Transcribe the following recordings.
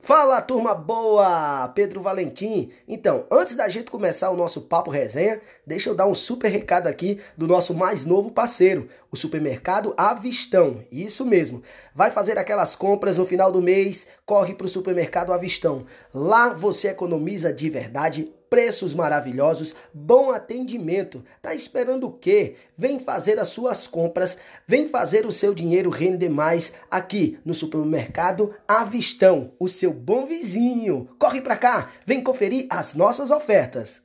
Fala turma boa, Pedro Valentim. Então, antes da gente começar o nosso papo resenha, deixa eu dar um super recado aqui do nosso mais novo parceiro, o supermercado Avistão. Isso mesmo. Vai fazer aquelas compras no final do mês, corre para o supermercado Avistão. Lá você economiza de verdade preços maravilhosos, bom atendimento. Tá esperando o quê? Vem fazer as suas compras, vem fazer o seu dinheiro render mais aqui no supermercado Avistão, o seu bom vizinho. Corre pra cá, vem conferir as nossas ofertas.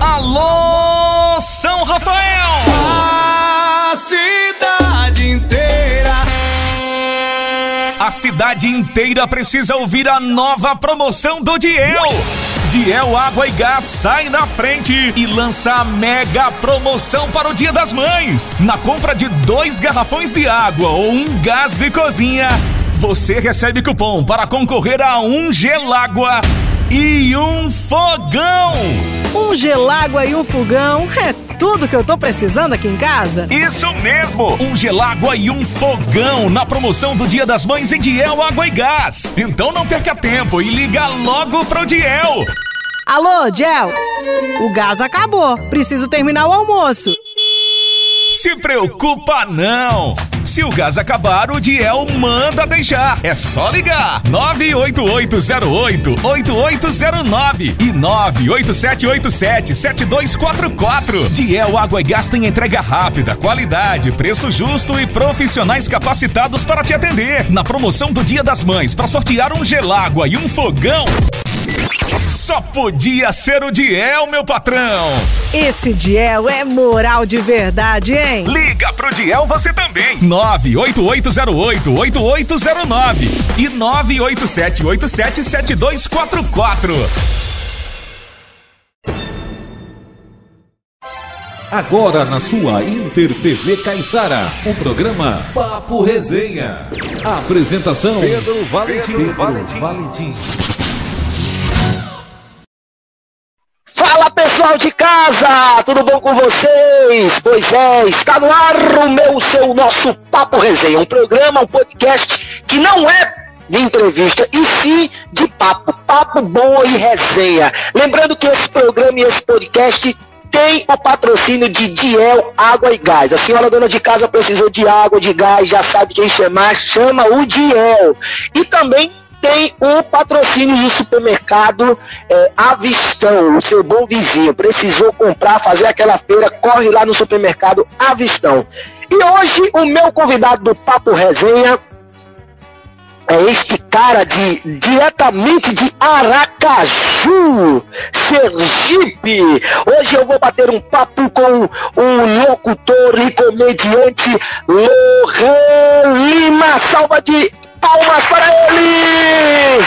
Alô, São Rafael! A cidade A cidade inteira precisa ouvir a nova promoção do Diel. Diel Água e Gás sai na frente e lança a mega promoção para o Dia das Mães. Na compra de dois garrafões de água ou um gás de cozinha, você recebe cupom para concorrer a um gelágua e um fogão. Um gelágua e um fogão é tudo que eu tô precisando aqui em casa. Isso mesmo! Um gelágua e um fogão na promoção do Dia das Mães em Diel Água e Gás. Então não perca tempo e liga logo pro Diel. Alô, Gel? O gás acabou. Preciso terminar o almoço. Se preocupa não! Se o gás acabar, o Diel manda deixar. É só ligar. 98808-8809 e 98787-7244. Diel Água e Gás tem entrega rápida, qualidade, preço justo e profissionais capacitados para te atender. Na promoção do Dia das Mães, para sortear um gelágua e um fogão. Só podia ser o Diel, meu patrão! Esse Diel é moral de verdade, hein? Liga pro Diel você também! 98808-8809 e 987877244. Agora na sua Inter TV Caixara, o programa Papo Resenha. Apresentação Pedro Valentim. Pedro Valentim. Fala pessoal de casa, tudo bom com vocês? Pois é, está no ar o meu, seu, nosso Papo Resenha, um programa, um podcast que não é de entrevista, e sim de papo, papo bom e resenha. Lembrando que esse programa e esse podcast tem o patrocínio de Diel Água e Gás. A senhora dona de casa precisou de água, de gás, já sabe quem chamar, chama o Diel. E também tem o patrocínio do supermercado é, Avistão, o seu bom vizinho. Precisou comprar, fazer aquela feira, corre lá no supermercado Avistão. E hoje o meu convidado do Papo Resenha é este cara de diretamente de Aracaju, Sergipe. Hoje eu vou bater um papo com o locutor e comediante Lohan Lima. Salva de palmas para ele!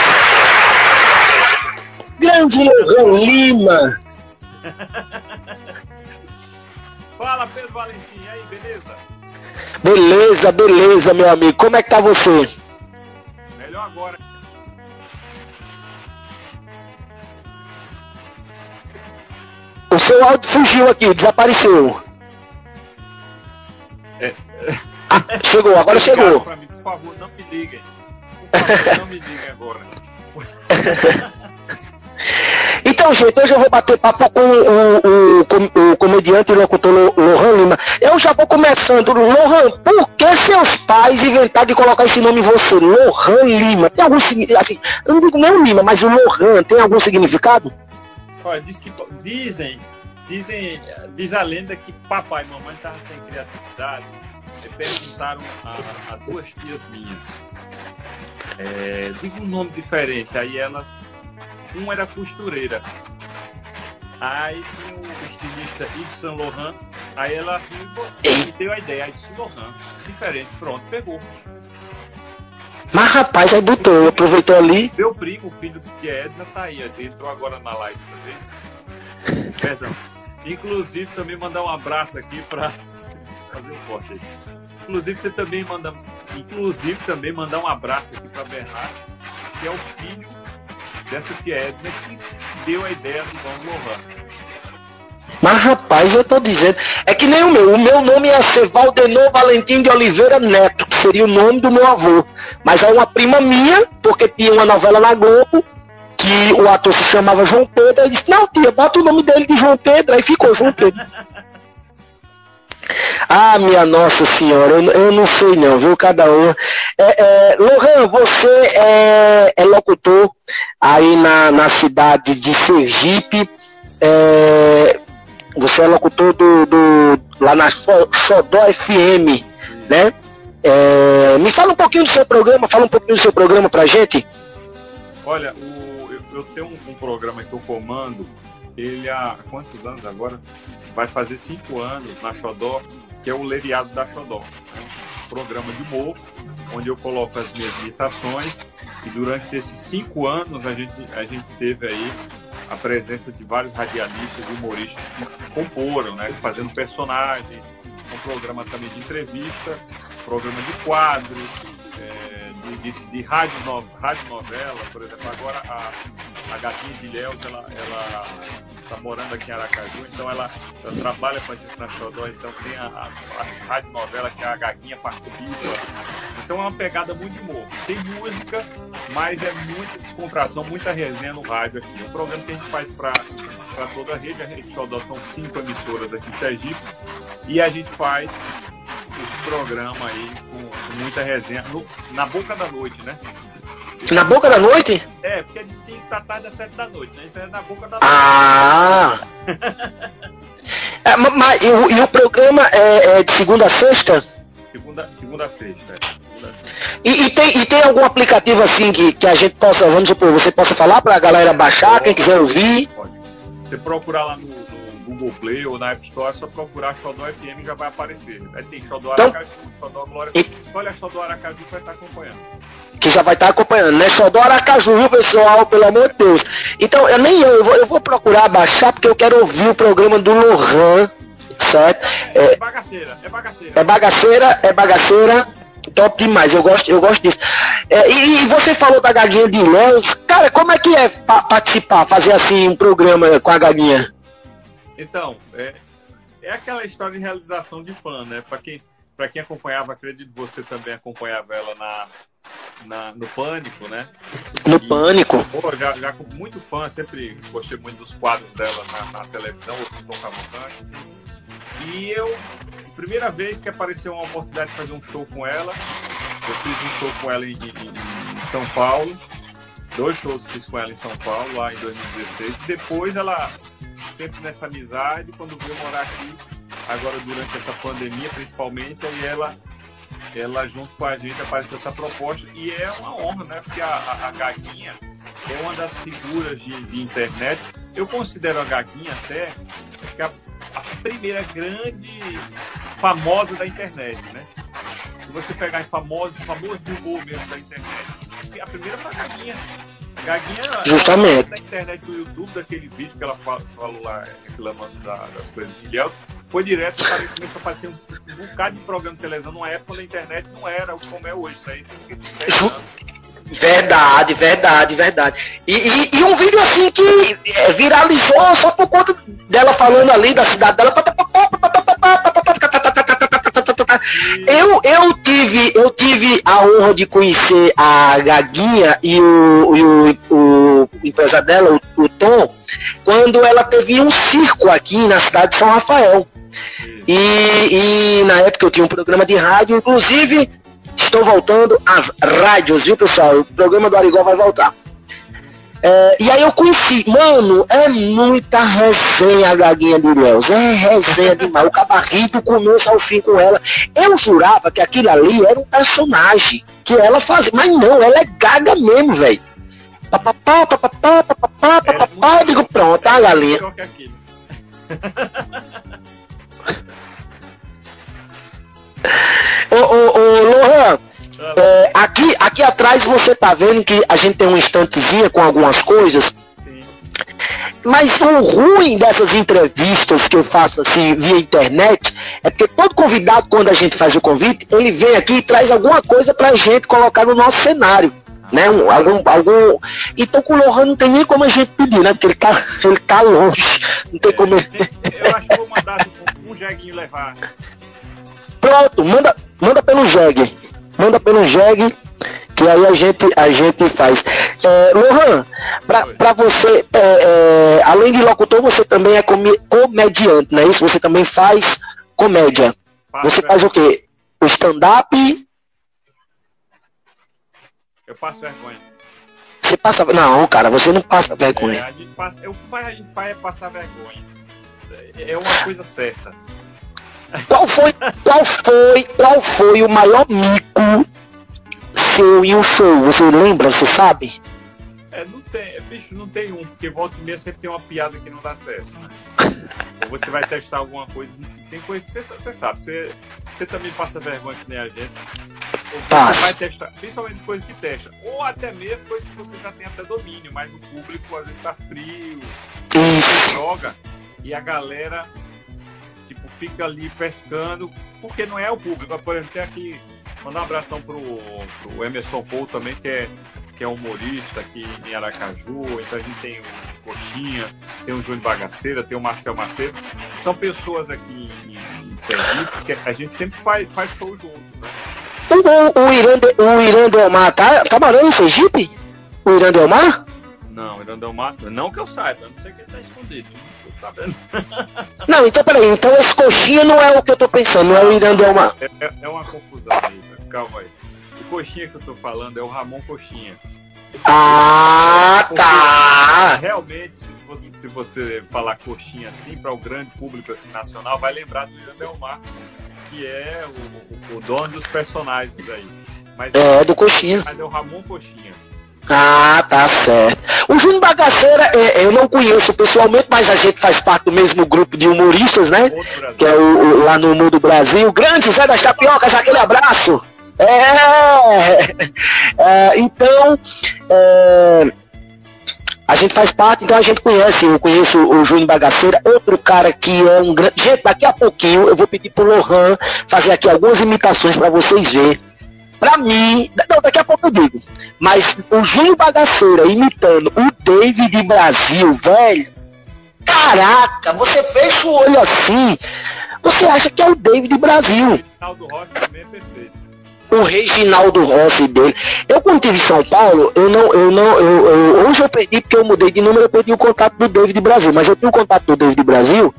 Grande Lohan Lima. Fala Pedro Valentim, e aí, beleza? Beleza, beleza, meu amigo. Como é que tá você? Melhor agora. O seu áudio fugiu aqui, desapareceu. É. Ah, chegou, agora chegou. Favor, não me liguem. Por favor, não me liguem agora. Então, gente, hoje eu vou bater papo com o, o, com- o comediante e locutor Lo- Lohan Lima. Eu já vou começando. Lohan, por que seus pais inventaram de colocar esse nome em você? Lohan Lima. Tem algum significado? Assim, eu não digo nem o Lima, mas o Lohan tem algum significado? Olha, diz que, dizem, dizem, diz a lenda que papai e mamãe estavam sem criatividade e perguntaram a, a duas tias minhas. É, diga um nome diferente. Aí elas. Um era costureira. Aí tinha o estilista Yves Saint Laurent. Aí ela viu e deu a ideia. Aí disse Laurent. Diferente. Pronto, pegou. Mas rapaz, aí botou, aproveitou ali. Meu primo, filho do que é Edna, tá aí. Entrou agora na live também. Perdão. Inclusive, também mandar um abraço aqui pra fazer um corte aí. Inclusive, você também manda. Inclusive, também mandar um abraço aqui pra Bernardo, que é o filho dessa tia Edna que deu a ideia do Dom Lohan. Mas rapaz, eu tô dizendo. É que nem o meu. O meu nome ia ser Valdenor Valentim de Oliveira Neto, que seria o nome do meu avô. Mas é uma prima minha, porque tinha uma novela na Globo, que o ator se chamava João Pedro. Eu disse, não, tia, bota o nome dele de João Pedro. Aí ficou João Pedro. Ah, minha Nossa Senhora, eu, eu não sei não, viu? Cada um. É, é, Lohan, você é, é, locutor aí na, na cidade de Sergipe. É, você é locutor do, do lá na Xodó FM, né? É, me fala um pouquinho do seu programa, fala um pouquinho do seu programa pra gente. Olha, o, eu, eu, tenho um, um, programa que eu comando, ele há quantos anos agora? Vai fazer cinco anos na Xodó, que é o Leviado da Xodó. Né? Um programa de humor, onde eu coloco as minhas imitações, e durante esses cinco anos a gente, a gente teve aí a presença de vários radialistas e humoristas que comporam, né? fazendo personagens, um programa também de entrevista, programa de quadros, é, de, de, de rádio, no, rádio novela, por exemplo, agora a, a Gatinha de Léus, ela, ela está morando aqui em Aracaju, então ela, ela trabalha com a gente na Xodó, então tem a, a, a rádio novela que a Gaguinha participa. Então é uma pegada muito de humor. Tem música, mas é muita descontração, muita resenha no rádio aqui. É um programa que a gente faz para toda a rede. A rede Xodó são cinco emissoras aqui em Sergipe. E a gente faz esse programa aí com, com muita resenha no, na boca da noite, né? Na boca da noite? É, porque é de 5 da tarde às 7 da noite, né? Então é na boca da noite. Ah! é, mas, e, o, e, o programa é, é, de segunda a sexta? Segunda, segunda a sexta. É. E, e, tem, e tem algum aplicativo assim que, que a gente possa, vamos supor, você possa falar para a galera baixar, pode, quem quiser ouvir? Pode. Você procurar lá no, no, Google Play ou na App Store, é só procurar Xodó FM já vai aparecer. Aí tem Xodó então, Aracaju, Xodó Glória. E... Olha Xodó Aracaju vai estar acompanhando que já vai estar acompanhando, né? Xodó Aracaju, viu, pessoal? Pelo amor de Deus. Então, eu nem eu, eu vou, eu vou procurar baixar, porque eu quero ouvir o programa do Lohan, certo? É, é bagaceira, é bagaceira. É bagaceira, é bagaceira. Top demais, eu gosto, eu gosto disso. É, e, e, você falou da gaguinha de Léus. Cara, como é que é pa participar, fazer assim um programa com a gaguinha? Então, é, é aquela história de realização de fã, né? Para quem, pra quem acompanhava, acredito que você também acompanhava ela na, na, no Pânico, né? No e, Pânico? Pô, já, já com muito fã, sempre gostei muito dos quadros dela na, na televisão, o Tom Cavalcante. E eu, primeira vez que apareceu uma oportunidade de fazer um show com ela, eu fiz um show com ela em, em, em São Paulo, dois shows que fiz com ela em São Paulo, lá em 2016. Depois ela, sempre nessa amizade, quando veio morar aqui, agora durante essa pandemia principalmente, aí ela ela junto com a gente apareceu essa proposta e é uma honra, né? Porque a, a, Gaguinha é uma das figuras de, de, internet. Eu considero a Gaguinha até que a, a, primeira grande famosa da internet, né? Se você pegar em famoso, famoso humor mesmo da internet, a primeira foi a Gaguinha. Gaguinha Justamente. na internet do YouTube, daquele vídeo que ela falou lá, reclamando da, das coisas de Ilhéus, foi direto, começou a aparecer um, um bocado de programa de televisão numa época quando a internet não era como é hoje. Isso aí tem Verdade, verdade, verdade. E, e, e, um vídeo assim que viralizou só por conta dela falando ali da cidade dela. Eu, eu, tive, eu tive a honra de conhecer a Gaguinha e o, e o, o empresário dela, o, o, Tom, quando ela teve um circo aqui na cidade de São Rafael. E, e na época eu tinha um programa de rádio, inclusive estou voltando às rádios, viu pessoal? O programa do Arigó vai voltar. É, e aí eu conheci, mano, é muita resenha a Gaguinha de Léus, é resenha demais, o cabarrito do ao fim com ela. Eu jurava que aquilo ali era um personagem que ela fazia, mas não, ela é gaga mesmo, velho. Papapá, papapá, papapá, papapá, eu digo, pronto, a galinha. ô, ô, ô, Lohan, é, aqui, aqui atrás você tá vendo que a gente tem uma estantezinha com algumas coisas. Mas o ruim dessas entrevistas que eu faço assim via internet é porque todo convidado, quando a gente faz o convite, ele vem aqui e traz alguma coisa pra gente colocar no nosso cenário. Né? Um, algum, algum... Então com o Lohan não tem nem como a gente pedir, né? Porque ele tá, ele tá longe. Não tem como. Eu acho que vou mandar um jeguinho levar. Pronto, manda, manda pelo jegue manda pelo jegue Que aí a gente, a gente faz. É, Lohan, para você, é, é, além de locutor, você também é comediante, não é isso? Você também faz comédia. Você faz o quê? O stand-up? Eu passo vergonha. Você passa. Não, cara, você não passa É, vergonha. a gente passa, é, o que mais a gente faz é passar vergonha. É é uma coisa certa. Qual foi, qual foi, qual foi o maior mico seu em um show? Você lembra? Você sabe? É, não tem, bicho, não tem um, porque volta e meia sempre tem uma piada que não dá certo. né? Ou você vai testar alguma coisa, tem coisa que você, você sabe, você, você também passa vergonha que nem a gente. Ou você vai testar, principalmente coisa que testa. Ou até mesmo coisa que você já tem até domínio, mas o público às vezes tá frio, você joga e a galera tipo, fica ali pescando, porque não é o público. Por exemplo, tem aqui, mandar um abração pro, pro Emerson Paul também, que é, que é humorista aqui em Aracaju. Então a gente tem o Coxinha, tem o Júnior Bagaceira, tem o Marcel Macedo. São pessoas aqui em, em Sergipe que a gente sempre faz, faz show junto, né? O, o, o, o Irandelmar tá, tá morando em Sergipe? O Irandelmar? Não, Irandelmar, não que eu saiba, não sei quem tá escondido. Não tô. Não, então peraí. Então esse coxinha não é o que eu tô pensando, não é o Irandelmar. É, é- é uma confusão aí, calma aí. O coxinha que eu tô falando é o Ramon Coxinha. Ah, tá. Realmente, se você, se você falar coxinha assim, para o grande público assim, nacional, vai lembrar do William Delmar, que é o, o- o dono dos personagens aí. Mas É, do coxinha. mas é o Ramon Coxinha. Ah, tá certo. O Júnior Bagaceira, é, eu não conheço pessoalmente, mas a gente faz parte do mesmo grupo de humoristas, né? Que é o, o- lá no Mundo Brasil. Grande Zé das Tapiocas, aquele abraço. É, é, então, é, a gente faz parte, então a gente conhece, eu conheço o Júnior Bagaceira, outro cara que é um grande. Gente, daqui a pouquinho eu vou pedir pro Lohan fazer aqui algumas imitações para vocês verem. Pra mim, não, daqui a pouco eu digo. Mas o Júnior Bagaceira imitando o David Brasil, velho. Caraca, você fecha o olho assim, você acha que é o David Brasil. Ronaldo Rossi também é perfeito. O Reginaldo Rossi dele. Eu quando estive em São Paulo, eu não, eu não, eu, eu- hoje eu perdi porque eu mudei de número, eu perdi o contato do David Brasil, mas eu tinha o contato do David Brasil.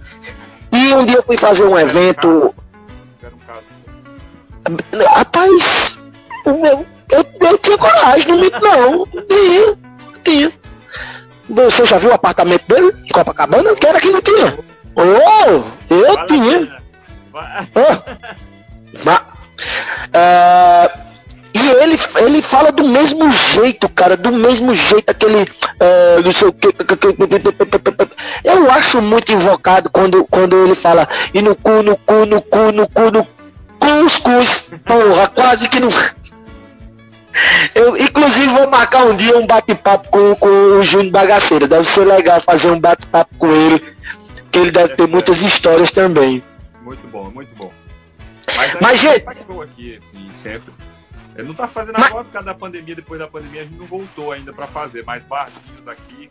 E um dia eu fui fazer um evento. Rapaz, eu, eu, eu tinha coragem, não minto não. Tinha, tinha. Você já viu o apartamento dele em Copacabana? Que era que não tinha. Oh, eu tinha. Oh. Mas, é, e ele, ele fala do mesmo jeito, cara, do mesmo jeito, aquele. é, não sei o que. Eu acho muito invocado quando, quando ele fala e no cu, no cu, no cu, no cu, no cuscuz. Porra, quase que não. Eu, inclusive, vou marcar um dia um bate-papo com, com o Júnior Bagaceira. Deve ser legal fazer um bate-papo com ele, que ele deve ter muitas histórias também. Muito bom, muito bom. Mas, Mas, gente aqui, assim, sempre. Ele não tá fazendo Mas- agora por causa da pandemia, depois da pandemia a gente não voltou ainda para fazer, mas barzinhos aqui,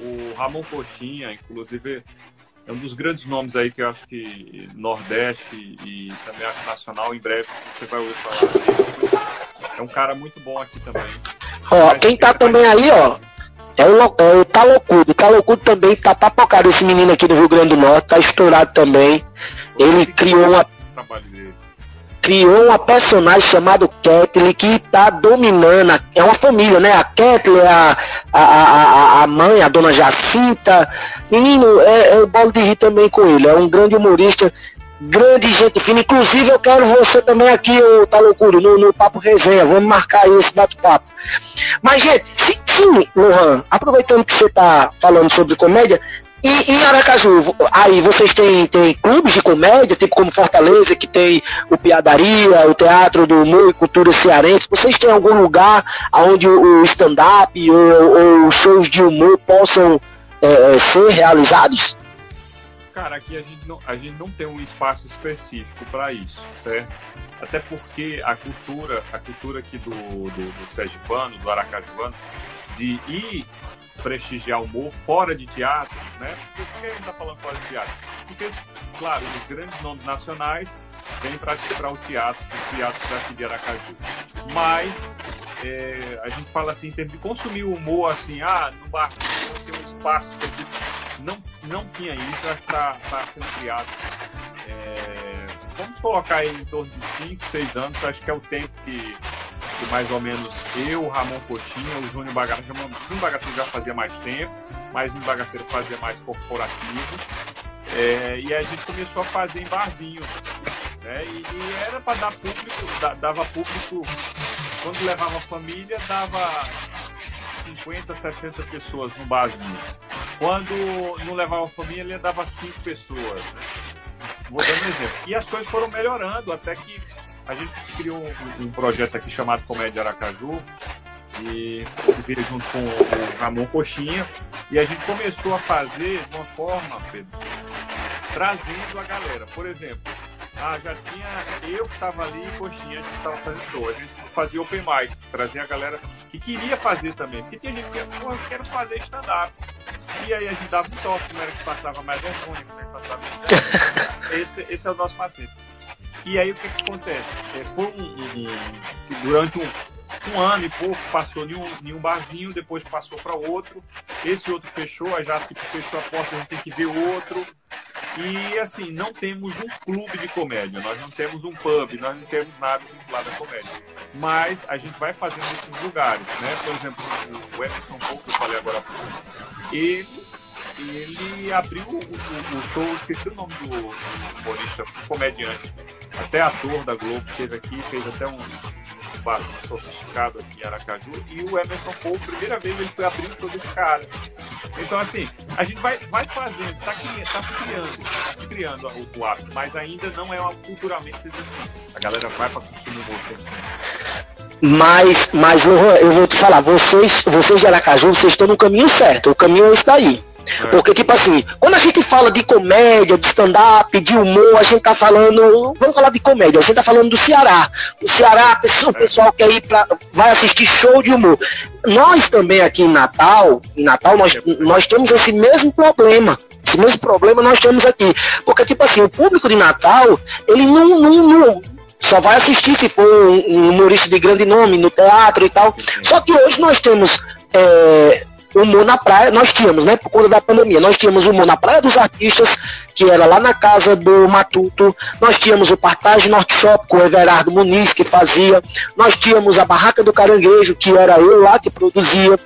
o Ramon Coxinha, inclusive, é um dos grandes nomes aí que eu acho que Nordeste e também acho nacional, em breve você vai ouvir falar. É um cara muito bom aqui também. Ó, quem tá também aí, ó, é o, é o Talocudo. O Talocudo também tá papocado esse menino aqui do Rio Grande do Norte, tá estourado também. Ele criou uma, criou uma personagem chamada Ketley que tá dominando. a- É uma família, né? A Ketley, a, a, a, a- a mãe, a dona Jacinta. Menino, é, é o bolo de rir também com ele. É um grande humorista, grande gente fina. Inclusive, eu quero você também aqui, o Talocudo, no, no Papo Resenha. Vamos marcar aí esse bate-papo. Mas, gente, sim, sim, Lohan, aproveitando que você está falando sobre comédia, e em Aracaju, aí vocês têm, têm clubes de comédia, tipo como Fortaleza, que tem o Piadaria, o Teatro do Humor e Cultura Cearense. Vocês têm algum lugar onde o o stand-up ou, ou shows de humor possam é, é, ser realizados? Cara, aqui a gente não, a gente não tem um espaço específico para isso, certo? Até porque a cultura, a cultura aqui do, do, do Sergipano, do Aracajuano, de ir prestigiar o humor fora de teatro, né? Por que a gente está falando fora de teatro? Porque, claro, os grandes nomes nacionais vêm para o teatro, o teatro daqui de Aracaju. Mas é, a gente fala assim, em termos de consumir o humor, assim, ah, no bar espaço não, não tinha isso, já está tá sendo criado. É, vamos colocar aí em torno de 5, 6 anos, acho que é o tempo que, que mais ou menos eu, Ramon Coxinha, o Júnior Bagaceiro, o Júnior Bagaceiro já fazia mais tempo, mas o Bagaceiro fazia mais corporativo. É, e a gente começou a fazer em barzinhos. Né? E, e era para dar público, dava público, quando levava a família, dava 50, 60 pessoas no barzinho. Quando não levava a família, ele dava 5 pessoas. Né? Vou dar um exemplo. E as coisas foram melhorando até que a gente criou um, um projeto aqui chamado Comédia Aracaju, e veio junto com o Ramon Coxinha, e a gente começou a fazer de uma forma, Pedro, trazendo a galera. Por exemplo, ah, já tinha eu que estava ali e Coxinha, a gente estava fazendo show. A gente fazia open mic, trazia a galera que queria fazer também. Porque tinha gente que, pô, eu quero fazer stand-up. E aí a gente dava um toque, como era que passava mais vergonha, como era que passava mais esse, esse é o nosso paciente. E aí o que, que acontece? É, foi um, um, um, durante um, um ano e pouco, passou em um, em um barzinho, depois passou para outro. Esse outro fechou, aí já tipo, fechou a porta, a gente tem que ver o outro. E assim, não temos um clube de comédia, nós não temos um pub, nós não temos nada vinculado à comédia. Mas a gente vai fazendo nesses lugares, né? Por exemplo, o Emerson Pouco, que eu falei agora há pouco, ele, ele abriu o, o, o, show, esqueci o nome do humorista, comediante, até ator da Globo, esteve aqui, fez até um, bar sofisticado aqui em Aracaju, e o Emerson Paul, primeira vez ele foi abrir o show desse cara. Então, assim, a gente vai, vai fazendo, tá, tá se criando, tá se criando o, o mas ainda não é uma, culturalmente assim. A galera vai para consumir o. Mas, mas eu, eu vou te falar, vocês, vocês de Aracaju, vocês estão no caminho certo, o caminho é esse daí. Porque, tipo assim, quando a gente fala de comédia, de stand-up, de humor, a gente tá falando. Vamos falar de comédia, a gente tá falando do Ceará. O Ceará, o pessoal quer ir pra. vai assistir show de humor. Nós também aqui em Natal, em Natal, nós, nós temos esse mesmo problema. Esse mesmo problema nós temos aqui. Porque, tipo assim, o público de Natal, ele não, não, não só vai assistir se for um humorista de grande nome no teatro e tal. Só que hoje nós temos é, humor na praia, nós tínhamos, né, por conta da pandemia, nós tínhamos humor na Praia dos Artistas, que era lá na casa do Matuto, nós tínhamos o Partage Norte Shop com o Everardo Muniz, que fazia, nós tínhamos a Barraca do Caranguejo, que era eu lá que produzia.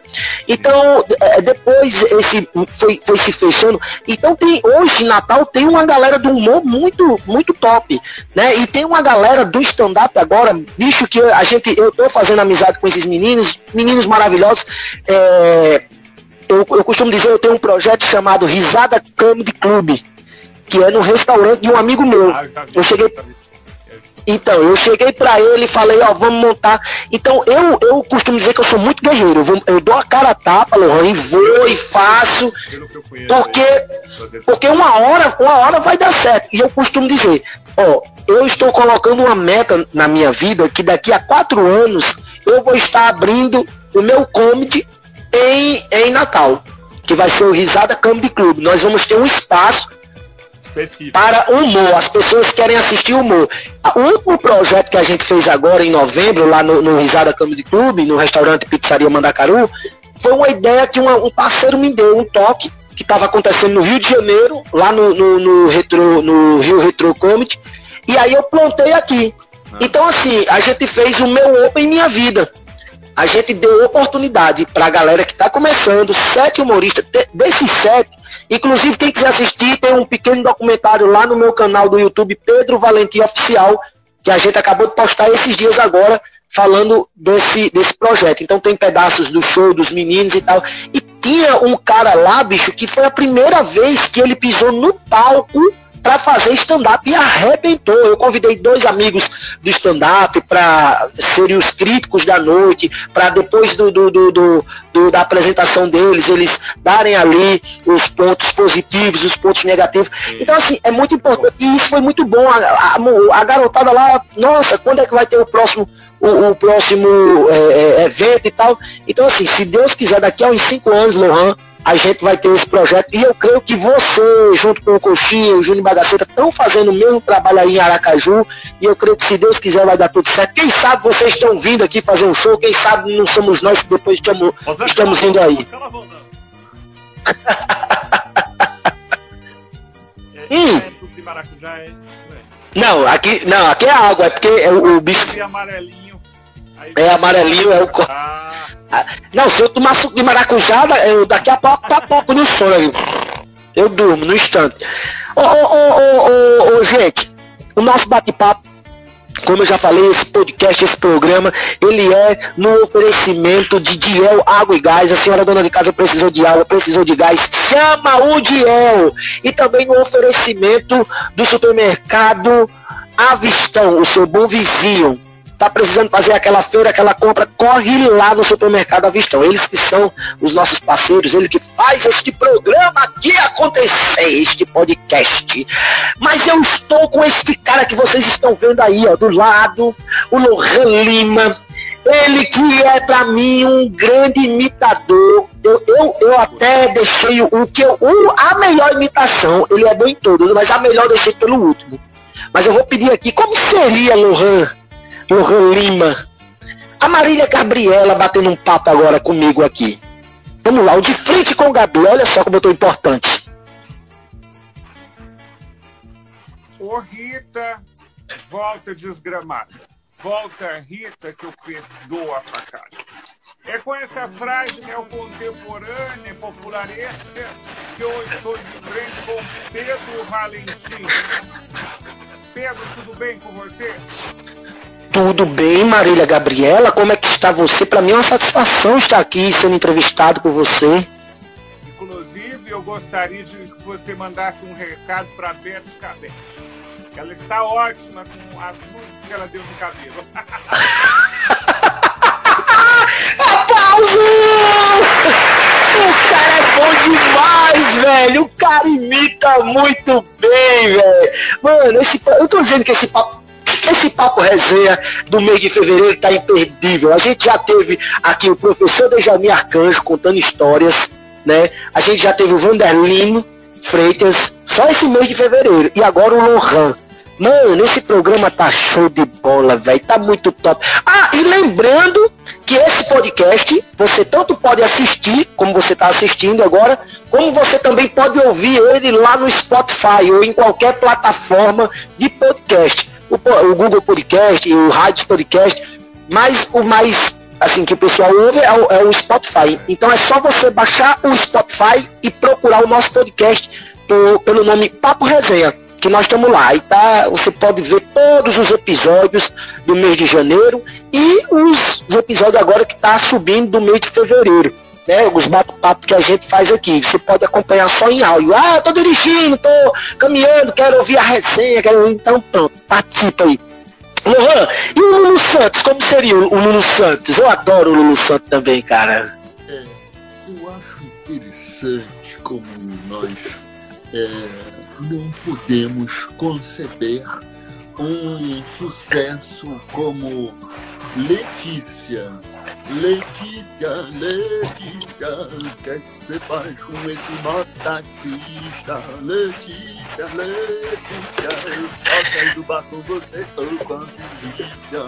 Então, é, depois esse foi, foi se fechando. Então, tem, hoje, Natal, tem uma galera do humor muito, muito top, né, e tem uma galera do stand-up agora, bicho, que a gente, eu tô fazendo amizade com esses meninos, meninos maravilhosos, é, eu, eu costumo dizer, eu tenho um projeto chamado Risada Comedy Club, que é no restaurante de um amigo meu. Ah, eu cheguei. Então, eu cheguei para ele e falei, ó, vamos montar. Então, eu, eu costumo dizer que eu sou muito guerreiro. Eu, vou, eu dou a cara a tapa, Lohan, e vou e faço. Porque, porque uma hora, uma hora vai dar certo. E eu costumo dizer, ó, eu estou colocando uma meta na minha vida que daqui a quatro anos eu vou estar abrindo o meu comedy em, em Natal, que vai ser o Risada Comedy Club. Nós vamos ter um espaço Específico. para humor. As pessoas querem assistir humor. O último projeto que a gente fez agora em novembro, lá no, no Risada Comedy Club, no restaurante Pizzaria Mandacaru, foi uma ideia que uma, um parceiro me deu, um toque, que estava acontecendo no Rio de Janeiro, lá no, no, no, retro, no Rio Retro Comedy, e aí eu plantei aqui. Ah. Então, assim, a gente fez o meu Open Minha Vida a gente deu oportunidade para a galera que está começando, sete humoristas, desses sete, inclusive quem quiser assistir, tem um pequeno documentário lá no meu canal do YouTube, Pedro Valentim Oficial, que a gente acabou de postar esses dias agora, falando desse, desse projeto. Então tem pedaços do show dos meninos e tal. E tinha um cara lá, bicho, que foi a primeira vez que ele pisou no palco para fazer stand-up e arrebentou. Eu convidei dois amigos do stand-up para serem os críticos da noite, para depois do, do, do, do, da apresentação deles, eles darem ali os pontos positivos, os pontos negativos. Então, assim, é muito importante. E isso foi muito bom. A, a, a garotada lá, nossa, quando é que vai ter o próximo o, o próximo é, é, evento e tal. Então, assim, se Deus quiser, daqui a uns cinco anos, Lohan, a gente vai ter esse projeto. E eu creio que você, junto com o Coxinha, o Júnior Bagaceta, estão fazendo o mesmo trabalho aí em Aracaju. E eu creio que, se Deus quiser, vai dar tudo certo. Quem sabe vocês estão vindo aqui fazer um show, quem sabe não somos nós que depois estamos, estamos indo aí. hum. Não, aqui, não, aqui é água, é porque é o, o bicho. É amarelinho. É amarelinho, é o. Ah. Não, se eu tomar suco de maracujá, eu, daqui a pouco tá pouco no sono. Eu durmo no instante. Ô, ô, ô, ô, gente, o nosso bate-papo como eu já falei, esse podcast, esse programa, ele é no oferecimento de Diel Água e Gás. A senhora dona de casa precisou de água, precisou de gás, chama o Diel. E também no oferecimento do supermercado Avistão, o seu bom vizinho tá precisando fazer aquela feira, aquela compra, corre lá no supermercado Avistão. Eles que são os nossos parceiros, ele que faz este programa aqui acontecer, este podcast. Mas eu estou com este cara que vocês estão vendo aí, ó, do lado, o Lohan Lima. Ele que é para mim um grande imitador. Eu, eu, eu até deixei o que eu, a melhor imitação, ele é bom em todas, mas a melhor eu deixei pelo último. Mas eu vou pedir aqui, como seria, Lohan, Lohan Lima. A Marília Gabriela batendo um papo agora comigo aqui. Vamos lá, o de frente com o Gabi, olha só como eu tô importante. Ô Rita, volta desgramada. Volta Rita que eu perdoo a facada. É com essa frase neocontemporânea, popularesca, que eu estou de frente com Pedro Valentim. Pedro, tudo bem com você? Tudo bem, Marília Gabriela? Como é que está você? Para mim é uma satisfação estar aqui sendo entrevistado por você. Inclusive, eu gostaria de que você mandasse um recado para Beth Cabelo. Ela está ótima com as luzes que ela deu no cabelo. Aplausos! O cara é bom demais, velho! O cara imita muito bem, velho! Mano, esse, eu tô dizendo que esse papo esse papo resenha do mês de fevereiro tá imperdível. A gente já teve aqui o professor Dejami Arcanjo contando histórias, né? A gente já teve o Vanderlino Freitas, só esse mês de fevereiro. E agora o Lohan. Mano, esse programa tá show de bola, velho. Tá muito top. Ah, e lembrando que esse podcast você tanto pode assistir, como você está assistindo agora, como você também pode ouvir ele lá no Spotify ou em qualquer plataforma de podcast o, o Google Podcast, o Rádio Podcast, mas o mais assim que o pessoal ouve é o, é o, Spotify. Então é só você baixar o Spotify e procurar o nosso podcast pelo nome Papo Resenha, que nós estamos lá. E tá, você pode ver todos os episódios do mês de janeiro e os, os episódios agora que está subindo do mês de fevereiro né, os bate-papos que a gente faz aqui. Você pode acompanhar só em áudio. Ah, tô dirigindo, tô caminhando, quero ouvir a resenha, quero então pronto, participa aí. Lohan, e o Lulu Santos, como seria o Lulu Santos? Eu adoro o Lulu Santos também, cara. É, eu acho interessante como nós é, não podemos conceber um sucesso como Letícia Letícia, Letícia, quer que você faz com esse motaxista? Letícia, Letícia, eu só saio do bar com você, tô com a polícia.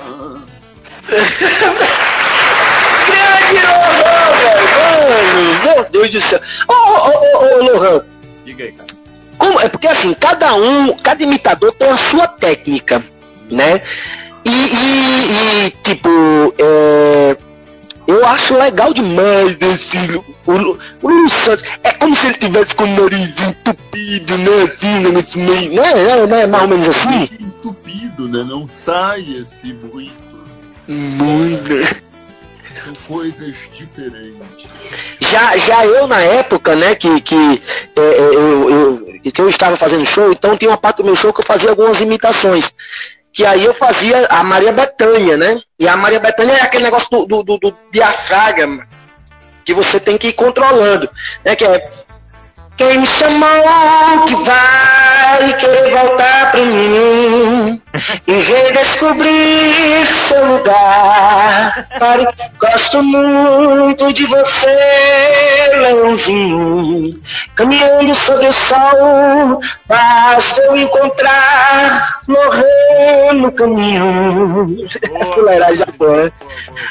Grande Lohan, velho! Meu Deus do céu! Ô, ô, ô, ô, Lohan! Diga aí, cara. Como, é porque assim, cada um, cada imitador tem a sua técnica, né? E, e, e tipo, é, eu acho legal demais desse. O, o Lulu Santos é como se ele tivesse com o nariz entupido, né? Assim, né, nesse meio. Não é, é, não é mais ou menos assim? Entupido, né? Não sai esse muito. Muito. São coisas diferentes. Já, já eu, na época, né, que, que, é, é eu, eu, que eu estava fazendo show, então tinha uma parte do meu show que eu fazia algumas imitações que aí eu fazia a Maria Bethânia, né? E a Maria Bethânia é aquele negócio do, do, do, do diafragma que você tem que ir controlando, né? Que é quem me chamou que vai querer voltar pra mim? e redescobrir seu lugar. Pare, gosto muito de você, leãozinho, caminhando sobre o sol. Basta eu encontrar, morrer no caminho. Fuleiragem né?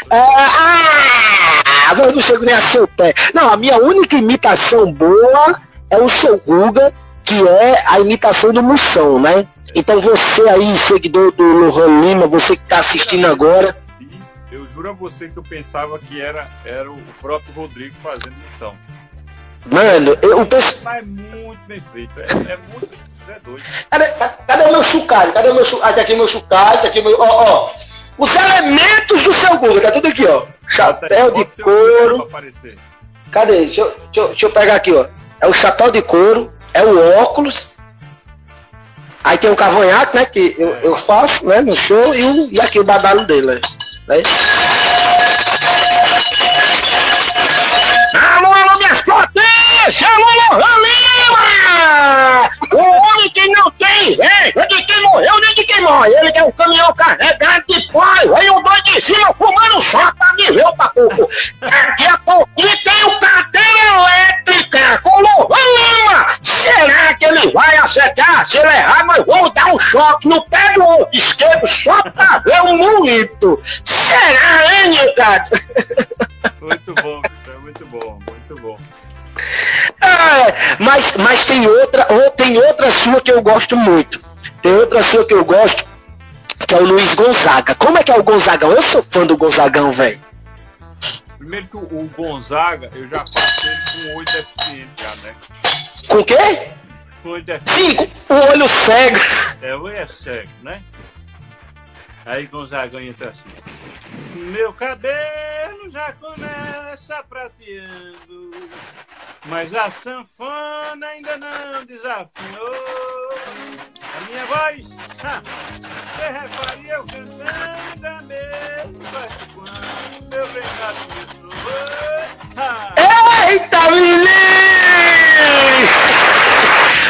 Ah, mas não chego nem a seu pé. Não, a minha única imitação boa é o seu Guga, que é a imitação do Moção, né? Então você aí, seguidor do Lohan Lima, você que está assistindo agora. Eu juro a você que eu pensava que era, era o próprio Rodrigo fazendo missão. Mano, eu, o pessoal. Mas é muito bem feito. É, é muito. É doido. Cadê, cadê o meu chucalho? Cadê o meu chucalho? Ah, tá aqui o meu chucalho, tá aqui o meu. Ó, ó. Os elementos do seu Google, tá tudo aqui, ó. Chapéu de Bota seu couro. Cadê? Deixa eu, deixa, eu, deixa eu pegar aqui, ó. É o chapéu de couro, é o óculos. Aí tem o cavanhaque, né? Que eu, eu faço, né? No show, e, e aqui o badalo dele, né? né? Alô, alô, minhas cotinhas! Alô, Lohan Lima! Não tem inveja de quem morreu nem de quem morre. Ele tem um caminhão carregado de pó. Aí o doido de cima fumando só pra me ver o papuco. Daqui a pouquinho tem o cadeira elétrica com o Lohan Lima. Será que ele vai acertar? Se ele errar, nós vamos dar um choque no pé do esquerdo só pra ver o moído. Será, hein, Ricardo? Muito bom. Muito bom, muito bom. É, mas, mas tem outra, ou tem outra sua que eu gosto muito. Tem outra sua que eu gosto, que é o Luiz Gonzaga. Como é que é o Gonzagão? Eu sou fã do Gonzagão, velho. Primeiro que o, Gonzaga, eu já faço ele com oito deficiente já, né? Com o quê? Com oito deficiente. Sim, o olho cego. É, o é cego, né? Aí Gonzaga entra assim. Meu cabelo já começa prateando, mas a sanfona ainda não desafinou. A minha voz, ah, você repare eu cantando mesma voz quando meu recado começou. Ah, Eita, menino!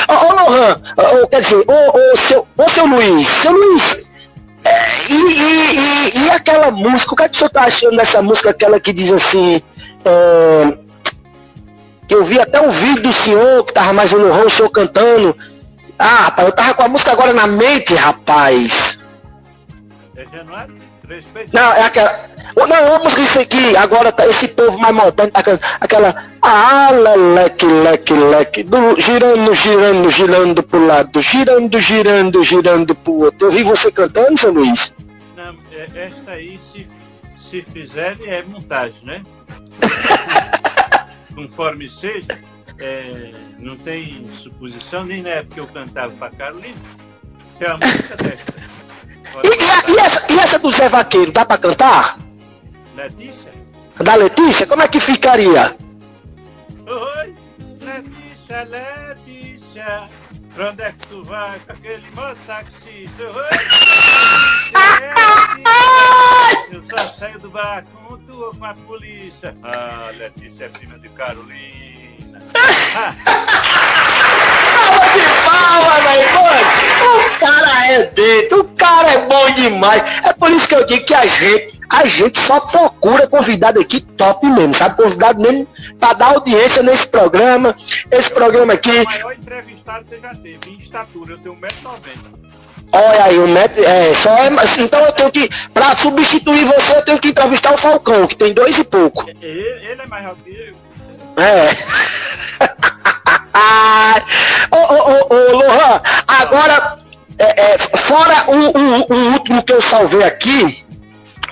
Ô, ô Lohan, quer dizer, ô, seu, ô, seu Luiz, seu Luiz, e, e, e, e aquela música, o que, é que o senhor tá achando dessa música, aquela que diz assim, é, que eu vi até um vídeo do senhor, que tava mais no Lohan, o senhor cantando, ah, rapaz, eu tava com a música agora na mente, rapaz. é Januário? Não, é aquela. Não, é isso aqui, agora tá, esse povo mais moderno tá cantando. Aquela. Ah, leque, leque, leque. Do, girando, girando, girando pro lado. Girando, girando, girando pro outro. Eu vi você cantando, seu Luiz. Não, é- esta aí, se, se fizerem, é montagem, né? Conforme seja, é, não tem suposição, nem na época que eu cantava pra Carolina. Tem uma música desta. E, e e essa, e essa do Zé Vaqueiro, dá pra cantar? Letícia? Da Letícia? Como é que ficaria? Oi, Letícia, Letícia, pra onde é que tu vai com aquele mototaxista? Oi, eu só saio do bar com tu ou com a polícia. Ah, Letícia é prima de Carolina. Palma de palma, velho, mano. Cara é dentro, o cara é bom demais. É por isso que eu digo que a gente, a gente só procura convidado aqui top mesmo, sabe? Convidado mesmo pra dar audiência nesse programa. Esse programa aqui, O maior entrevistado você já teve, em estatura, eu tenho 1,90m. olha aí, o neto, é, só é, então eu tenho que, pra substituir você, eu tenho que entrevistar o Falcão, que tem dois e pouco. Ele, ele é mais alto que eu. É. ô, ô, ô, ô, Lohan, agora, é, é, fora o, o- o último que eu salvei aqui,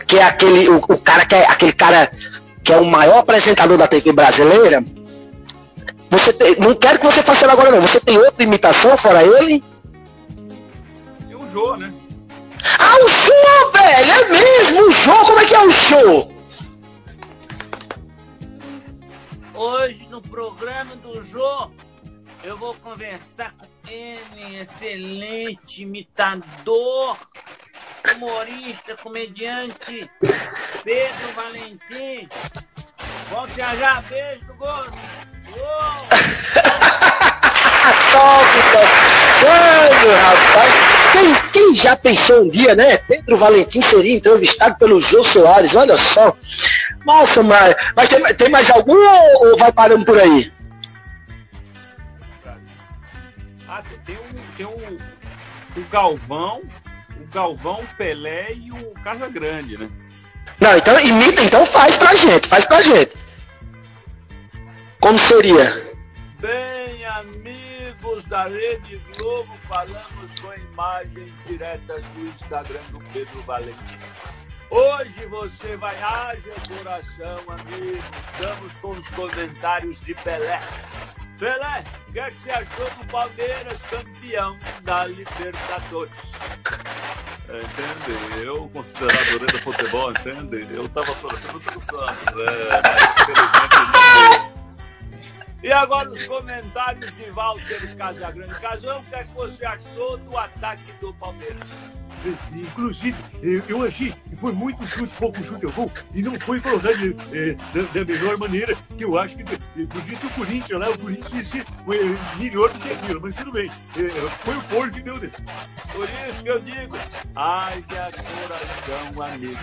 que é aquele, o, o cara que é aquele cara que é o maior apresentador da TV brasileira. Você tem, não quero que você faça ele agora não. Você tem outra imitação fora ele? E o Jô, né? Ah, o show, velho! É mesmo, o show! Como é que é o show? Hoje no programa do Jô, eu vou conversar com ele, excelente imitador, humorista, comediante, Pedro Valentim. Volte já já, beijo do gordo. Top, top! Mano, rapaz! Quem, quem já pensou um dia, né? Pedro Valentim seria entrevistado pelo Jô Soares, olha só. Nossa, mas, mas tem, tem mais algum ou, ou vai parando por aí? Tem um, o Galvão, o Galvão, o Pelé e o Casa Grande, né? Não, então imita, então faz pra gente, faz pra gente. Como seria? Bem, amigos da Rede Globo, falamos com imagens diretas do Instagram do Pedro Valentim. Hoje você vai haja coração, amigos. Estamos com os comentários de Pelé. Pelé, o que, é que você achou do Palmeiras campeão da Libertadores? Entendeu? Considerador do futebol, entende? Eu tava torcendo pro Santos, é, mas infelizmente não. E agora os comentários de Walter Casagrande. Casão, o que, é que você achou do ataque do Palmeiras? Inclusive, eu, achei que foi muito chute, pouco chute ao gol, e não foi colocado eh, da, da melhor maneira, que eu acho que podia ser o Corinthians lá, o Corinthians ia ser melhor do que aquilo, mas tudo bem. Eh, foi o Porto que deu dele. Por isso que eu digo, ai que coração, amigo.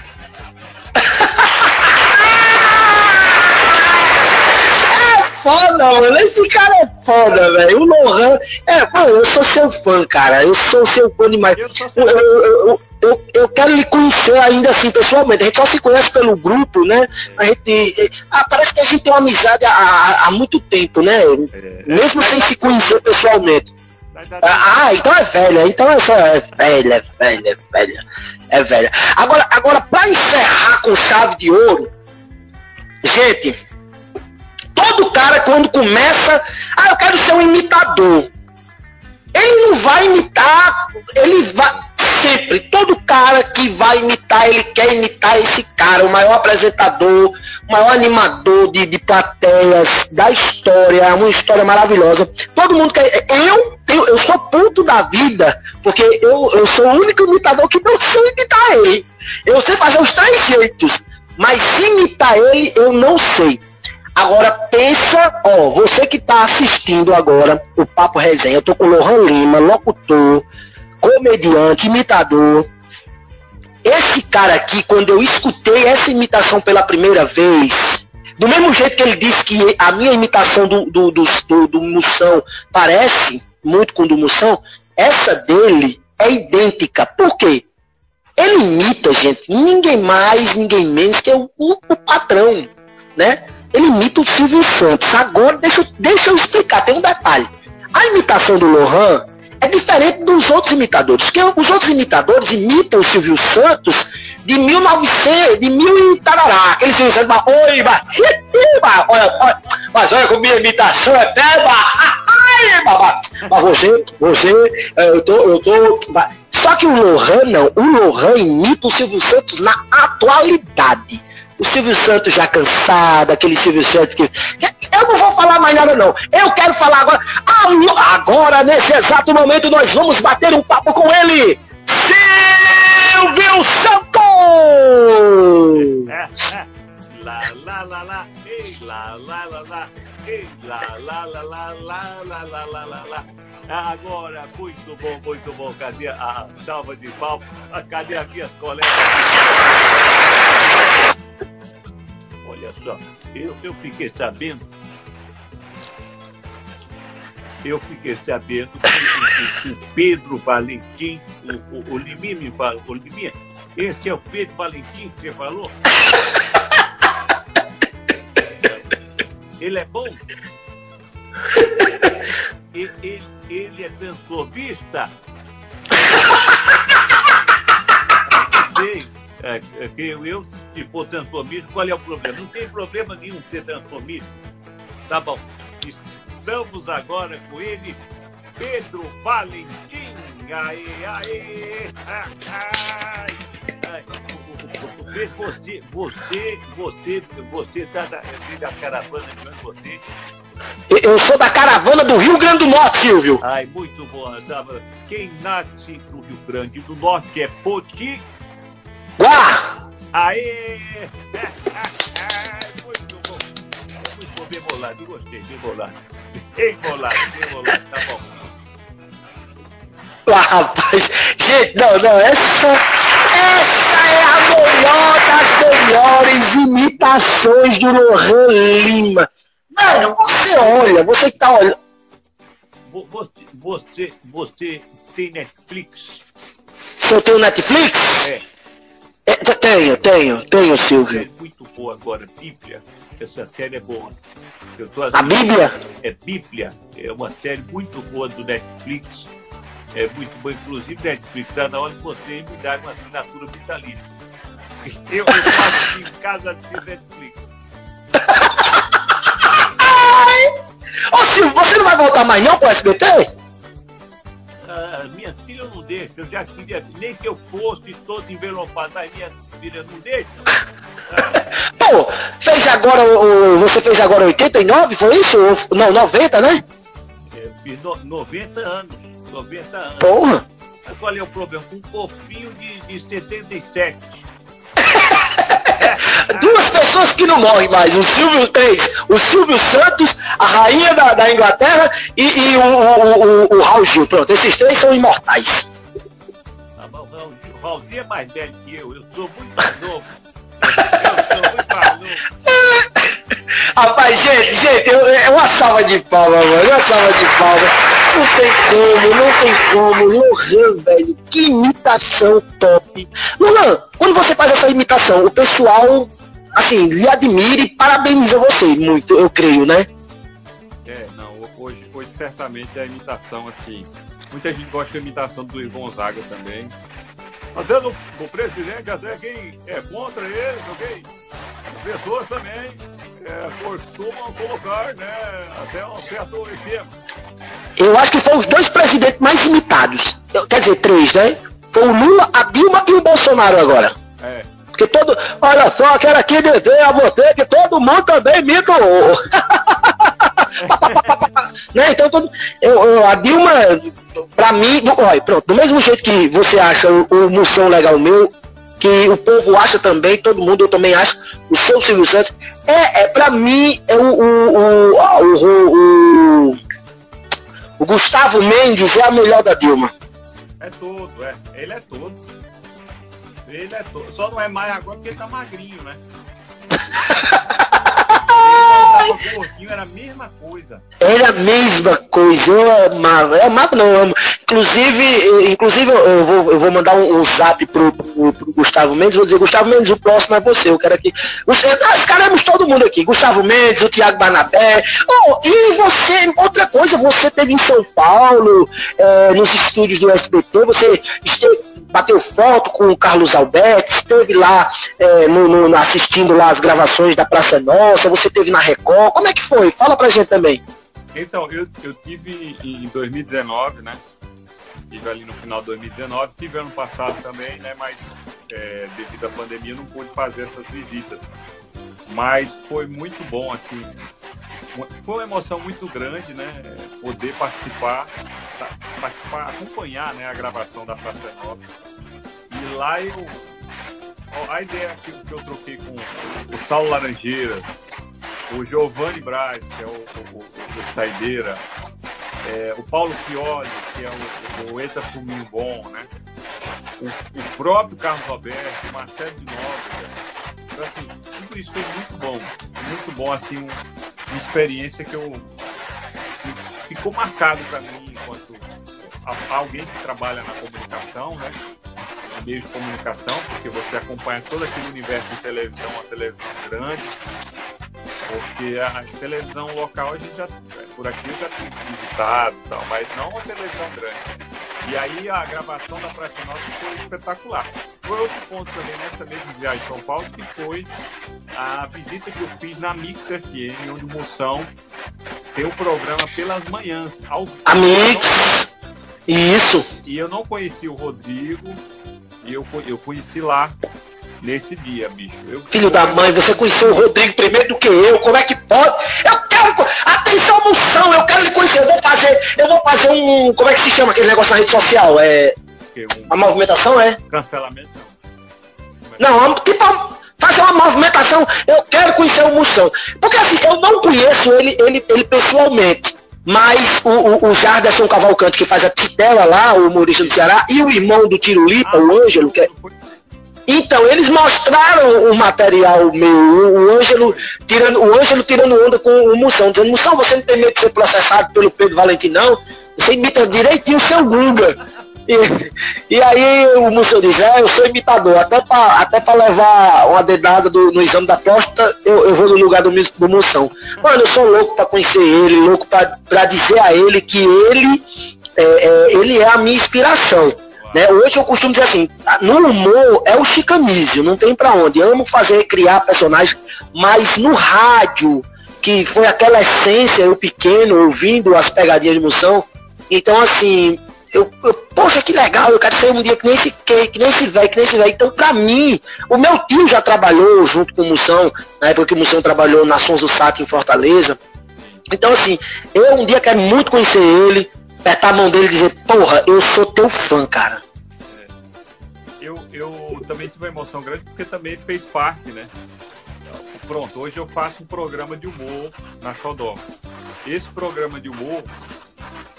Foda, mano. Esse cara é foda, velho. O Lohan. É, mano, eu sou seu fã, cara. Eu sou seu fã demais. Eu Eu, eu, eu, eu, quero lhe conhecer ainda assim, pessoalmente. A gente só se conhece pelo grupo, né? A gente. Ah, parece que a gente tem uma amizade há, há, muito tempo, né? Mesmo sem se conhecer pessoalmente. Ah, ah, então é velha. Então essa é velha, é velha, é velha. É velha. Agora, agora pra encerrar com chave de ouro, gente, todo cara quando começa, ah, eu quero ser um imitador. Ele não vai imitar, ele vai sempre, todo cara que vai imitar, ele quer imitar esse cara, o maior apresentador, o maior animador de, de plateias da história, uma história maravilhosa. Todo mundo quer. Eu tenho, eu sou puto da vida, porque eu, eu sou o único imitador que não sei imitar ele. Eu sei fazer os três jeitos, mas imitar ele eu não sei. Agora pensa, ó, você que tá assistindo agora o Papo Resenha, eu tô com o Lohan Lima, locutor, comediante, imitador. Esse cara aqui, quando eu escutei essa imitação pela primeira vez, do mesmo jeito que ele disse que a minha imitação do, do, do, do, do Moção parece muito com o do Moção, essa dele é idêntica. Por quê? Ele imita, gente, ninguém mais, ninguém menos que o, o, o patrão, né? Ele imita o Silvio Santos. Agora, deixa, deixa eu explicar, tem um detalhe. A imitação do Lohan é diferente dos outros imitadores, porque os outros imitadores imitam o Silvio Santos de 1900, de mil e tarará. Aquele Silvio Santos, mas, oi, mas, mas, olha, olha, mas olha como minha imitação é até, ai, babá. Mas você, você, eh, eu tô, eu tô, mas- só que o Lohan não, o Lohan imita o Silvio Santos na atualidade. O Silvio Santos já cansado, aquele Silvio Santos que. Eu não vou falar mais nada, não. Eu quero falar agora. Agora, nesse exato momento, nós vamos bater um papo com ele! Silvio Santos! Lá, lá, lá, lá, ei, lá, lá, lá, lá, ei, lá, lá, lá, lá, lá, lá, lá, lá, lá, lá. Agora, muito bom, muito bom. Cadê a salva de palmas? Ah, Cadê aqui as colegas? Olha só, eu, eu fiquei sabendo. Eu fiquei sabendo que o, o Pedro Valentim, o, o, o Liminha me falou, o Liminha, esse é o Pedro Valentim que você falou? Ele é bom? Ele, ele é transformista? Sei, é, é, creio eu, se for transformista, qual é o problema? Não tem problema nenhum ser transformista. Tá bom. Estamos agora com ele, Pedro Valentim. Aê, aê, ah, ai, ai. Pedro, Você, você, você, você tá da, da caravana de onde você. Eu sou da caravana do Rio Grande do Norte, Silvio. Ai, muito bom. Quem nasce no Rio Grande do Norte é Poti. Guá! Aê! Muito bom. Muito bom, bem bolado. Gostei, bem bolado. Bem bolado, bem bolado. Tá bom. Ah, rapaz, gente, não, não, essa, essa melhor das melhores imitações do Lohan Lima. Velho, você olha, você que tá olhando. Vo- Você, você, você tem Netflix? Se eu tenho Netflix? É. É, tenho, tenho, tenho, Silvio. É muito boa agora, Bíblia. Essa série é boa. A Bíblia? É Bíblia. É uma série muito boa do Netflix. É muito boa. Inclusive, Netflix, está na hora de você me dar uma assinatura vitalícia. Eu, faço em casa de Netflix. Ô Silvio, você não vai voltar mais não pro SBT? Ah, minha filha não deixa. Eu já queria, nem que eu fosse todo envelopado, mas minha filha não deixa. Pô, fez agora, você fez agora 89, foi isso? Não, 90, né? É, fiz no- 90 anos. 90 anos. Porra. Qual é o problema? Um corpinho de, de 77. Duas pessoas que não morrem mais, o Silvio três, o Silvio Santos, a rainha da, da Inglaterra e, e o, o, o, o Raul Gil. Pronto, esses três são imortais. Tá bom, o Raul- o Raulzinho é mais velho que eu. Eu sou muito mais novo. Eu sou muito mais novo. Rapaz, gente, gente, eu- é uma salva de palma, mano, é uma salva de palma. Não tem como, não tem como. Lohan, velho, que imitação top. Lohan, quando você faz essa imitação, o pessoal, assim, lhe admira e parabeniza você muito, eu creio, né? É, não, hoje, hoje certamente é a imitação, assim. Muita gente gosta da imitação do Luiz Gonzaga também. Fazendo o presidente, até quem é contra ele, ok? As pessoas também é, costumam colocar, né, até um certo esquema. Eu acho que foram os dois presidentes mais imitados. Quer dizer, três, né? Foi o Lula, a Dilma e o Bolsonaro agora. É. Porque todo. Olha só, quero aqui dizer a você que todo mundo também imita o. né? Então, todo, eu, eu- a Dilma, pra mim, olha, pronto, do mesmo jeito que você acha o, o Moção legal meu, que o povo acha também, todo mundo eu também acho, o seu Silvio Santos, é, é pra mim, é o, o, o, o, Gustavo Mendes é a melhor da Dilma. É todo, é. Ele é todo. Ele é todo. Só não é mais agora porque ele tá magrinho, né? Ele tava gordinho, era a mesma coisa. Era a mesma coisa, eu amava, eu amava não, eu amo. Inclusive, inclusive eu vou, eu vou mandar um, um zap pro, pro, pro Gustavo Mendes, vou dizer, Gustavo Mendes, o próximo é você, eu quero aqui. Os, nós queremos todo mundo aqui, Gustavo Mendes, o Tiago Barnabé. Oh, e você, outra coisa, você teve em São Paulo, eh, nos estúdios do SBT, você esteve, bateu foto com o Carlos Alberto, esteve lá eh, no, no- assistindo lá as gravações da Praça Nossa, você teve na Record, como é que foi? Fala pra gente também. Então, eu, eu tive em 2019, né? Tive ali no final de 2019, tive ano passado também, né? Mas é, devido à pandemia eu não pude fazer essas visitas. Mas foi muito bom, assim. Foi uma emoção muito grande, né? Poder participar, tá- participar acompanhar né, a gravação da Praça Nossa. E lá eu. A ideia que, eu troquei com o Saulo Laranjeiras, o Giovanni Braz, que é o, o, o, o Saideira, é, o Paulo Fioli, que é o, o Eta Fuminho Bom, né? O, o próprio Carlos Alberto, uma série de novos. Então, assim, isso foi muito bom. Muito bom, assim, um- uma experiência que eu que ficou marcado para mim enquanto alguém que trabalha na comunicação, né? No meio de comunicação, porque você acompanha todo aquele universo de televisão, uma televisão grande, porque a televisão local a gente já, por aqui eu já tem visitado tal, mas não uma televisão grande. E aí a gravação da Praça Nossa foi espetacular. Foi outro ponto também nessa mesma viagem de São Paulo, que foi a visita que eu fiz na Mix FM, onde o Moção tem o programa pelas manhãs, ao vivo. Amigos, isso. E eu não conheci o Rodrigo, e eu, eu conheci lá nesse dia, bicho. Eu, Filho da mãe, você conheceu o Rodrigo primeiro do que eu, como é que pode? Eu quero. Atenção, moção, eu quero lhe conhecer. Eu vou fazer. Eu vou fazer um. Como é que se chama aquele negócio na rede social? É. Porque um A movimentação é? cancelamento não. Não, tipo, fazer uma movimentação. Eu quero conhecer o Moção. Porque assim, eu não conheço ele, ele, ele pessoalmente. mas o, o, o Jarderson Cavalcante, que faz a Titela lá, o humorista do Ceará, e o irmão do Tirulipa, ah, o Ângelo, que é... Então, eles mostraram o material meu, o Ângelo tirando, o Ângelo tirando onda com o Moção, dizendo, Moção, você não tem medo de ser processado pelo Pedro Valentim, não? Você imita direitinho o seu Guga. E, e aí o Moção diz, é, eu sou imitador, até para até pra levar uma dedada do, no exame da próstata, eu, eu vou no lugar do, do Moção. Mano, eu sou louco para conhecer ele, louco para dizer a ele que ele é, é, ele é a minha inspiração. Né? Hoje eu costumo dizer assim, no humor é o chicanísio, não tem para onde. Eu amo fazer, criar personagens, mas no rádio, que foi aquela essência, eu pequeno, ouvindo as pegadinhas de emoção, então assim, eu, eu, poxa, que legal, eu quero ser um dia que nem esse que, que nem esse velho, que nem esse velho. Então, pra mim, o meu tio já trabalhou junto com o Moção, na época que o Moção trabalhou na Sons do Sato em Fortaleza. Então, assim, eu um dia quero muito conhecer ele, apertar a mão dele e dizer, porra, eu sou teu fã, cara. É. Eu, eu também tive uma emoção grande porque também fez parte, né? Pronto, hoje eu faço um programa de humor na Xodó. Esse programa de humor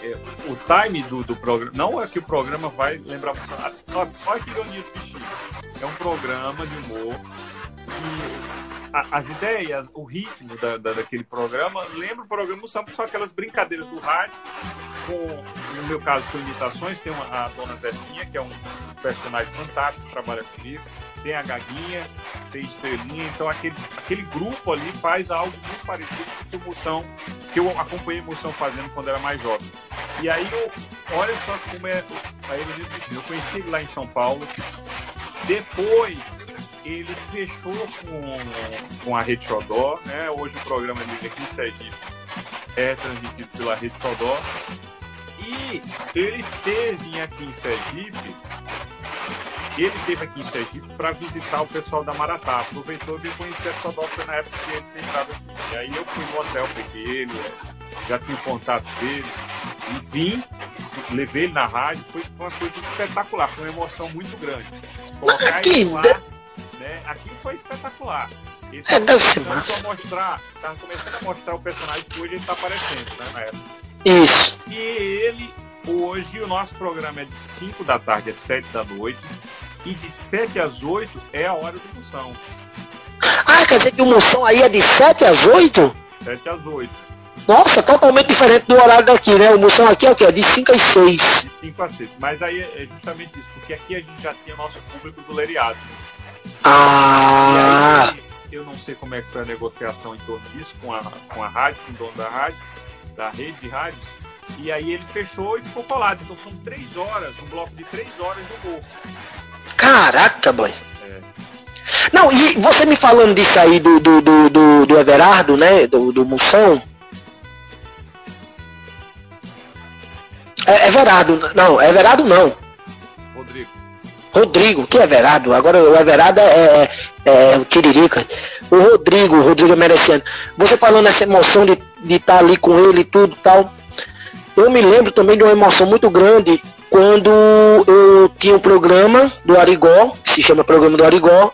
é, o time do, do programa. Não é que o programa vai lembrar você. Olha, olha que ironia do bichinho. É um programa de humor e a, as ideias, o ritmo da, da, daquele programa lembra o programa são só aquelas brincadeiras do rádio. Com, no meu caso, com imitações, tem uma, a Dona Zefinha, que é um personagem fantástico que trabalha comigo tem a Gaguinha, tem Estrelinha, então aquele, aquele grupo ali faz algo muito parecido com o Moção, que eu acompanhei o Moção fazendo quando era mais jovem. E aí, eu, olha só como é a Evelyn Eu conheci ele lá em São Paulo, depois ele fechou com, com a Rede Xodó, né? Hoje o programa dele aqui em Sergipe é transmitido pela Rede Xodó. E ele teve aqui em Sergipe ele esteve aqui em Sergipe para visitar o pessoal da Maratá. Aproveitou e veio conhecer a Sodócia na época que ele estava aqui. E aí eu fui no hotel, peguei ele, já tinha contato dele. E vim, levei ele na rádio. Foi uma coisa espetacular, foi uma emoção muito grande. Colocar ele lá, né? Aqui foi espetacular. Ele é, ser massa. A mostrar, começando a mostrar o personagem que hoje ele está aparecendo, né, na época. Isso. E ele, hoje, o nosso programa é de 5 da tarde às 7 da noite e de 7 às 8 é a hora do Moção. Ah, quer dizer que o Moção aí é de 7 às 8? 7 às 8. Nossa, totalmente diferente do horário daqui, né? O Moção aqui é o quê? De 5 às 6. De 5 às 6. Mas aí é justamente isso, porque aqui a gente já tinha nosso público do Leriado. Ah! Aí, eu não sei como é que foi a negociação em torno disso com a, com a rádio, com o dono da rádio, da rede de rádios. E aí ele fechou e ficou colado. Então são três horas, um bloco de três horas de humor. Caraca, boy. É. Não, e você me falando disso aí do, do, do, do, do Everardo, né? Do, do Moção. É Everardo, não, Everardo não. Rodrigo. Rodrigo, que Everardo? Agora o Everardo é, é, é o Tiririca. O Rodrigo, o Rodrigo é merecendo. Você falando essa emoção de estar tá ali com ele e tudo tal. Eu me lembro também de uma emoção muito grande quando eu tinha um programa do Arigó, que se chama Programa do Arigó,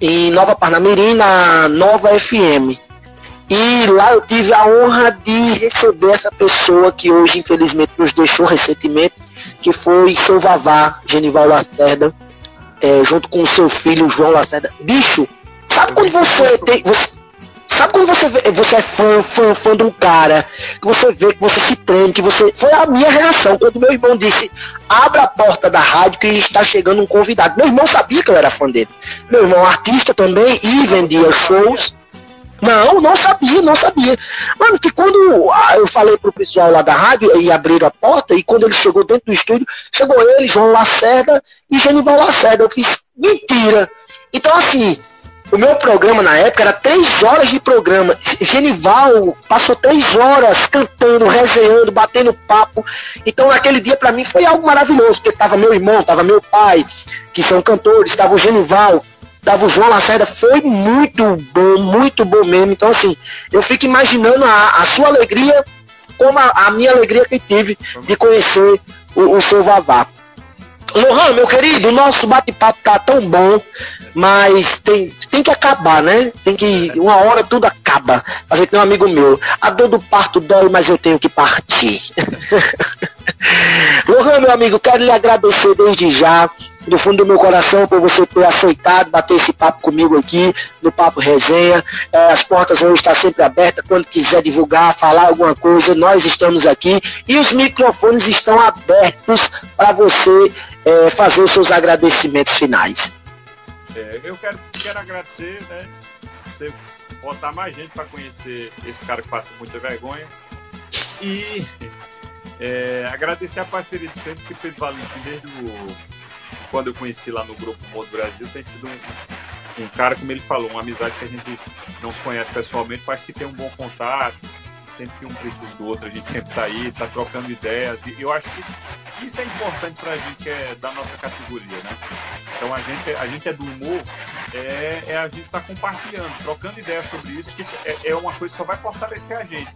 em Nova Parnamirim, na Nova FM. E lá eu tive a honra de receber essa pessoa que hoje, infelizmente, nos deixou recentemente, que foi seu Vavá, Genival Lacerda, é, junto com seu filho, João Lacerda. Bicho, sabe quando você tem. Você, Sabe quando você, vê, você é fã, fã, fã de um cara, que você vê que você se treme, que você. Foi a minha reação quando meu irmão disse: abra a porta da rádio que está chegando um convidado. Meu irmão sabia que eu era fã dele. Meu irmão, artista também, e vendia shows. Não, não sabia, não sabia. Mano, que quando eu falei pro pessoal lá da rádio e abriram a porta, e quando ele chegou dentro do estúdio, chegou ele, João Lacerda e Genival Lacerda. Eu fiz mentira. Então, assim, o meu programa na época era três horas de programa. Genival passou três horas cantando, resenhando, batendo papo. Então naquele dia para mim foi algo maravilhoso, porque tava meu irmão, tava meu pai, que são cantores, tava o Genival, tava o João Lacerda. Foi muito bom, muito bom mesmo. Então assim, eu fico imaginando a, a sua alegria como a, a, minha alegria que tive de conhecer o, o seu Vavá. Lohan, meu querido, o nosso bate-papo tá tão bom Mas tem, tem que acabar, né? Tem que. Uma hora tudo acaba. Fazer que tem um amigo meu. A dor do parto dói, mas eu tenho que partir. Lohan, meu amigo, quero lhe agradecer desde já do fundo do meu coração por você ter aceitado bater esse papo comigo aqui no Papo Resenha. É, as portas vão estar sempre abertas quando quiser divulgar, falar alguma coisa, nós estamos aqui e os microfones estão abertos para você é, fazer os seus agradecimentos finais. É, eu quero, quero agradecer, né? Você botar mais gente para conhecer esse cara que passa muita vergonha. E é, agradecer a parceria de sempre que Pedro Valentim, desde o, quando eu conheci lá no Grupo Modo Brasil, tem sido um, um, cara, como ele falou, uma amizade que a gente não se conhece pessoalmente, mas que tem um bom contato. Sempre que um precisa do outro, a gente sempre está aí, está trocando ideias. E eu acho que isso é importante para a gente que é da nossa categoria, né? Então a gente, a gente é do humor, é, é a gente tá compartilhando, trocando ideias sobre isso, que é, é uma coisa que só vai fortalecer a gente.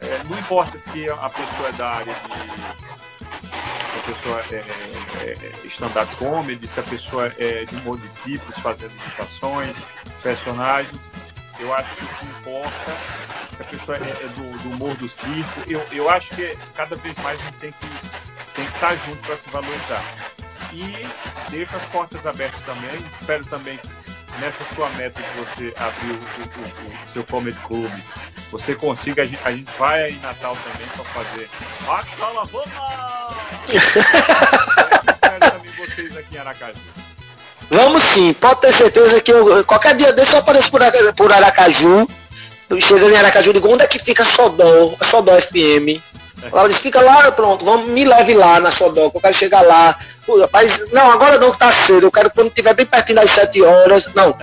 É, não importa se a pessoa é da área de. A pessoa é, é, é stand-up comedy, se a pessoa é de humor de tipos, fazendo imitações, personagens. Eu acho que o que importa é que a pessoa é, é do, do, humor do circo. Eu, eu acho que cada vez mais a gente tem que, tem que estar junto para se valorizar. E deixo as portas abertas também. Espero também nessa sua meta de você abrir o, o, o seu comedy club, você consiga, a gente, a gente vai aí em Natal também para fazer Espero também vocês aqui em Aracaju. Vamos sim, pode ter certeza que eu, qualquer dia desse eu apareço por, por Aracaju. Chegando em Aracaju, digo, onde é que fica Sodó, Sodó FM? Ela disse, fica lá, pronto, vamos, me leve lá na Sodó, que eu quero chegar lá. Pô, rapaz, não, agora não que tá cedo, eu quero quando estiver bem pertinho das 7 horas, não,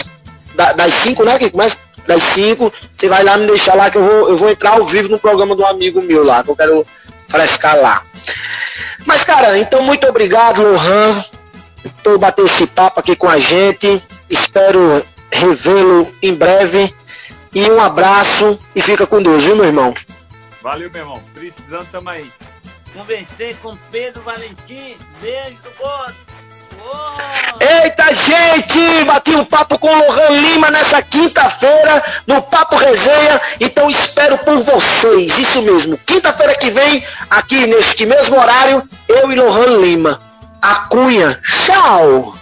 das 5, né, que começa das 5, você vai lá me deixar lá que eu vou, eu vou entrar ao vivo no programa do amigo meu lá, que eu quero frescar lá. Mas, cara, então muito obrigado, Lohan, por bater esse papo aqui com a gente. Espero revê-lo em breve. E um abraço e fica com Deus, viu, meu irmão? Valeu, meu irmão. Precisando, tamo aí. Conversei com Pedro Valentim. Beijo do gordo. Eita, gente! Bati um papo com o Lohan Lima nessa quinta-feira no Papo Resenha. Então espero por vocês. Isso mesmo. Quinta-feira que vem, aqui neste mesmo horário, eu e Lohan Lima. A Cunha. Tchau!